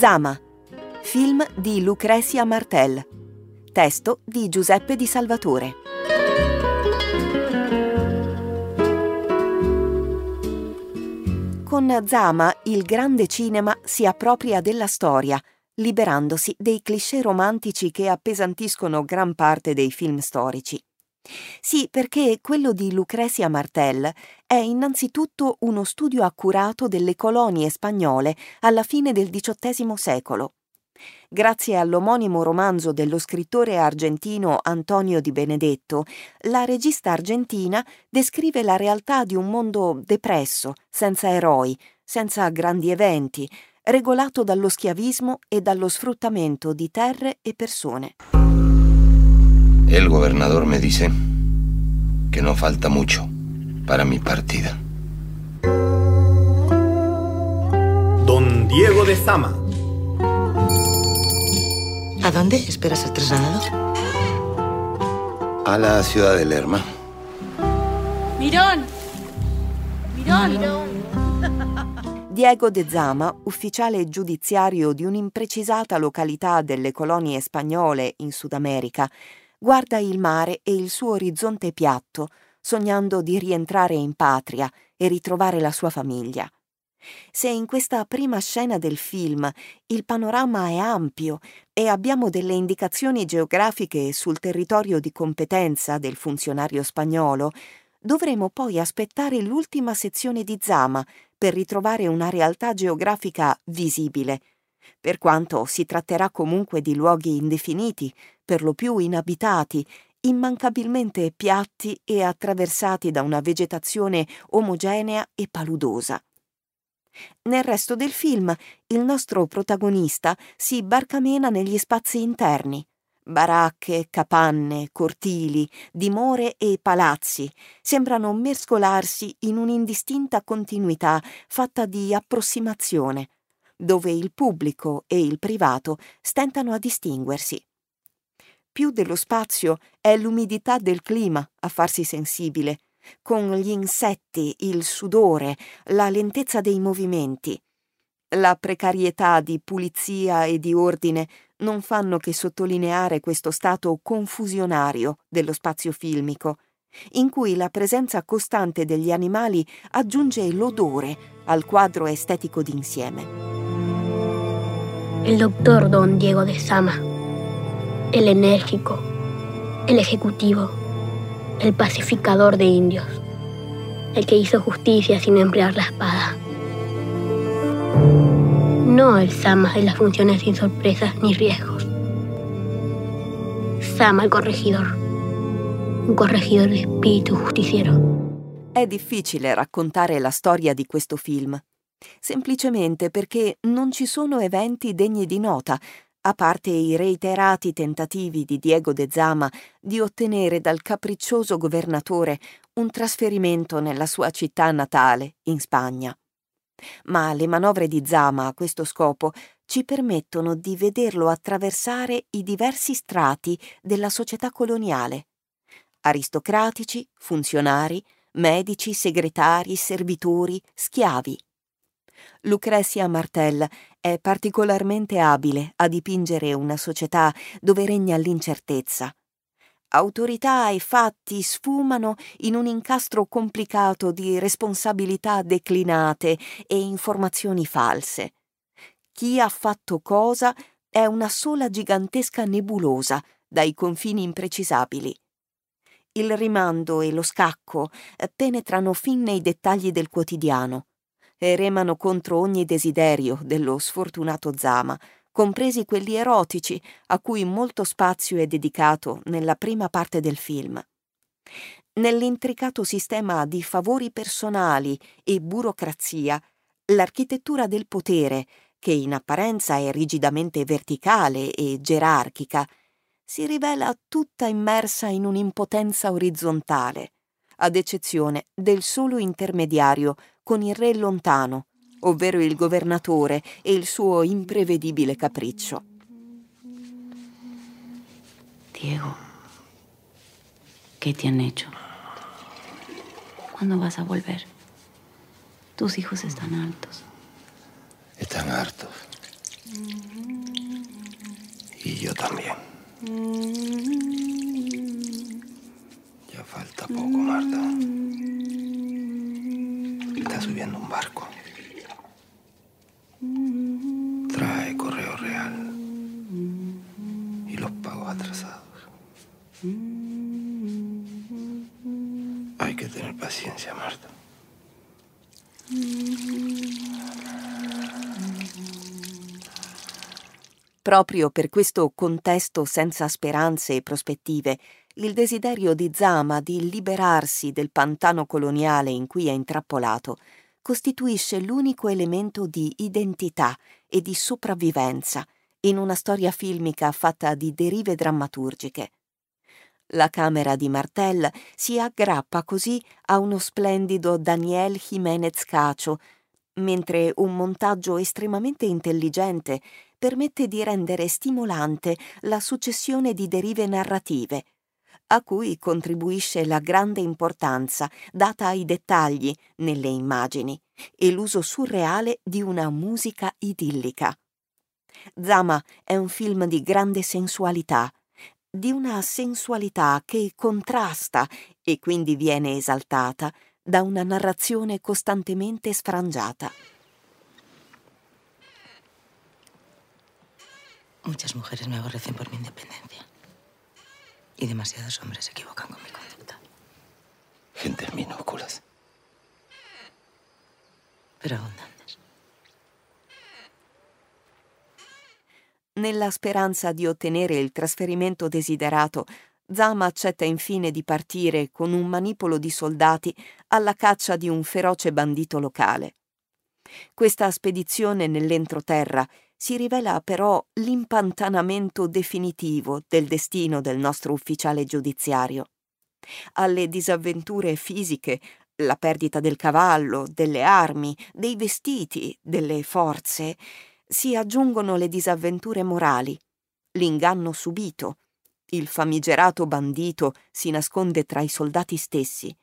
Zama, film di Lucrezia Martel, testo di Giuseppe Di Salvatore. Con Zama il grande cinema si appropria della storia, liberandosi dei cliché romantici che appesantiscono gran parte dei film storici. Sì, perché quello di Lucrezia Martel è innanzitutto uno studio accurato delle colonie spagnole alla fine del XVIII secolo. Grazie all'omonimo romanzo dello scrittore argentino Antonio Di Benedetto, la regista argentina descrive la realtà di un mondo depresso, senza eroi, senza grandi eventi, regolato dallo schiavismo e dallo sfruttamento di terre e persone. El gobernador me dice que no falta mucho para mi partida. Don Diego de Zama. ¿A dónde esperas ser trasladado? A la ciudad de Lerma. Mirón. Mirón. Mirón. Diego de Zama, ufficiale giudiziario di un'imprecisata località delle colonie spagnole in Sud America, guarda il mare e il suo orizzonte piatto, sognando di rientrare in patria e ritrovare la sua famiglia. Se in questa prima scena del film il panorama è ampio e abbiamo delle indicazioni geografiche sul territorio di competenza del funzionario spagnolo, dovremo poi aspettare l'ultima sezione di Zama per ritrovare una realtà geografica visibile, per quanto si tratterà comunque di luoghi indefiniti, per lo più inabitati, immancabilmente piatti e attraversati da una vegetazione omogenea e paludosa. Nel resto del film il nostro protagonista si barcamena negli spazi interni. Baracche, capanne, cortili, dimore e palazzi sembrano mescolarsi in un'indistinta continuità fatta di approssimazione, dove il pubblico e il privato stentano a distinguersi. Più dello spazio è l'umidità del clima a farsi sensibile, con gli insetti, il sudore, la lentezza dei movimenti. La precarietà di pulizia e di ordine non fanno che sottolineare questo stato confusionario dello spazio filmico, in cui la presenza costante degli animali aggiunge l'odore al quadro estetico d'insieme. El doctor don Diego de Sama, el enérgico, el ejecutivo, el pacificador de indios, el que hizo justicia sin emplear la espada. No el Sama de las funciones sin sorpresas ni riesgos. Sama el corregidor, un corregidor de espíritu justiciero. È difficile raccontare la storia di questo film. Semplicemente perché non ci sono eventi degni di nota, a parte i reiterati tentativi di Diego de Zama di ottenere dal capriccioso governatore un trasferimento nella sua città natale, in Spagna. Ma le manovre di Zama a questo scopo ci permettono di vederlo attraversare i diversi strati della società coloniale. Aristocratici, funzionari, medici, segretari, servitori, schiavi. Lucrezia Martel è particolarmente abile a dipingere una società dove regna l'incertezza. Autorità e fatti sfumano in un incastro complicato di responsabilità declinate e informazioni false. Chi ha fatto cosa è una sola gigantesca nebulosa dai confini imprecisabili. Il rimando e lo scacco penetrano fin nei dettagli del quotidiano e remano contro ogni desiderio dello sfortunato Zama, compresi quelli erotici a cui molto spazio è dedicato nella prima parte del film. Nell'intricato sistema di favori personali e burocrazia, l'architettura del potere, che in apparenza è rigidamente verticale e gerarchica, si rivela tutta immersa in un'impotenza orizzontale, ad eccezione del solo intermediario con il re lontano, ovvero il governatore e il suo imprevedibile capriccio. Diego, ¿qué te han hecho? ¿Cuándo vas a volver? Tus hijos están altos. Están hartos. Y yo también. Ya falta poco, Marta. Subiendo un barco. Trae correo real. Y los pagos atrasados. Hay que tener paciencia, Marta. Proprio per questo contesto senza speranze e prospettive, il desiderio di Zama di liberarsi del pantano coloniale in cui è intrappolato costituisce l'unico elemento di identità e di sopravvivenza in una storia filmica fatta di derive drammaturgiche. La camera di Martel si aggrappa così a uno splendido Daniel Jiménez Cacio, mentre un montaggio estremamente intelligente permette di rendere stimolante la successione di derive narrative, a cui contribuisce la grande importanza data ai dettagli nelle immagini e l'uso surreale di una musica idillica. Zama è un film di grande sensualità, di una sensualità che contrasta e quindi viene esaltata da una narrazione costantemente sfrangiata. Muchas mujeres me aborrecen por mi independencia. Y demasiados hombres se equivocan con mi conducta. Gentes minúsculas. Pero abundantes. Nella speranza di ottenere il trasferimento desiderato, Zama accetta infine di partire con un manipolo di soldati alla caccia di un feroce bandito locale. Questa spedizione nell'entroterra si rivela però l'impantanamento definitivo del destino del nostro ufficiale giudiziario. Alle disavventure fisiche, la perdita del cavallo, delle armi, dei vestiti, delle forze, si aggiungono le disavventure morali, l'inganno subito, il famigerato bandito si nasconde tra i soldati stessi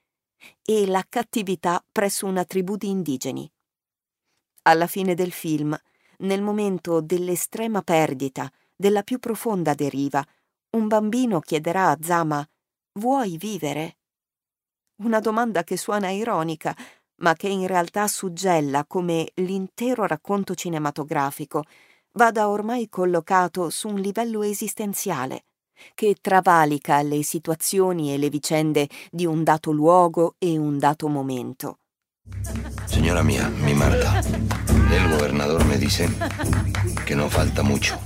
e la cattività presso una tribù di indigeni. Alla fine del film, nel momento dell'estrema perdita, della più profonda deriva, un bambino chiederà a Zama Vuoi vivere? Una domanda che suona ironica, ma che in realtà suggella come l'intero racconto cinematografico vada ormai collocato su un livello esistenziale, che travalica le situazioni e le vicende di un dato luogo e un dato momento. Señora mía, mi Marta, el gobernador me dice que no falta mucho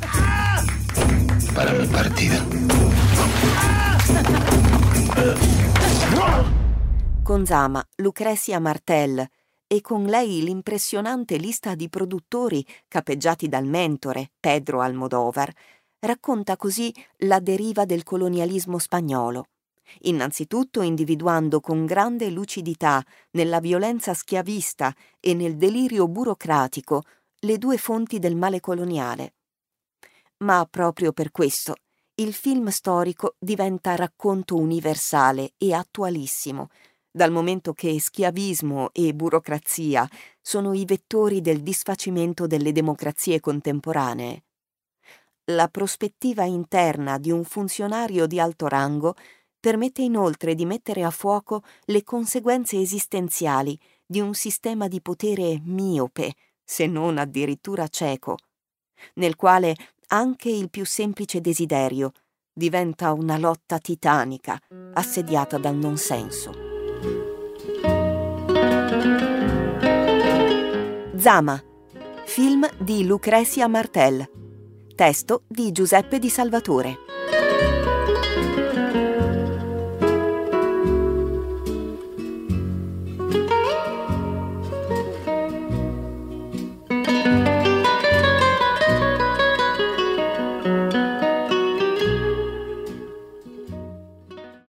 para mi partida. Con Zama, Lucrezia Martel e con lei l'impressionante lista di produttori capeggiati dal mentore Pedro Almodovar, racconta così la deriva del colonialismo spagnolo, innanzitutto individuando con grande lucidità nella violenza schiavista e nel delirio burocratico le due fonti del male coloniale. Ma proprio per questo il film storico diventa racconto universale e attualissimo, dal momento che schiavismo e burocrazia sono i vettori del disfacimento delle democrazie contemporanee. La prospettiva interna di un funzionario di alto rango permette inoltre di mettere a fuoco le conseguenze esistenziali di un sistema di potere miope, se non addirittura cieco, nel quale anche il più semplice desiderio diventa una lotta titanica assediata dal non senso. Zama, film di Lucrezia Martel, testo di Giuseppe Di Salvatore.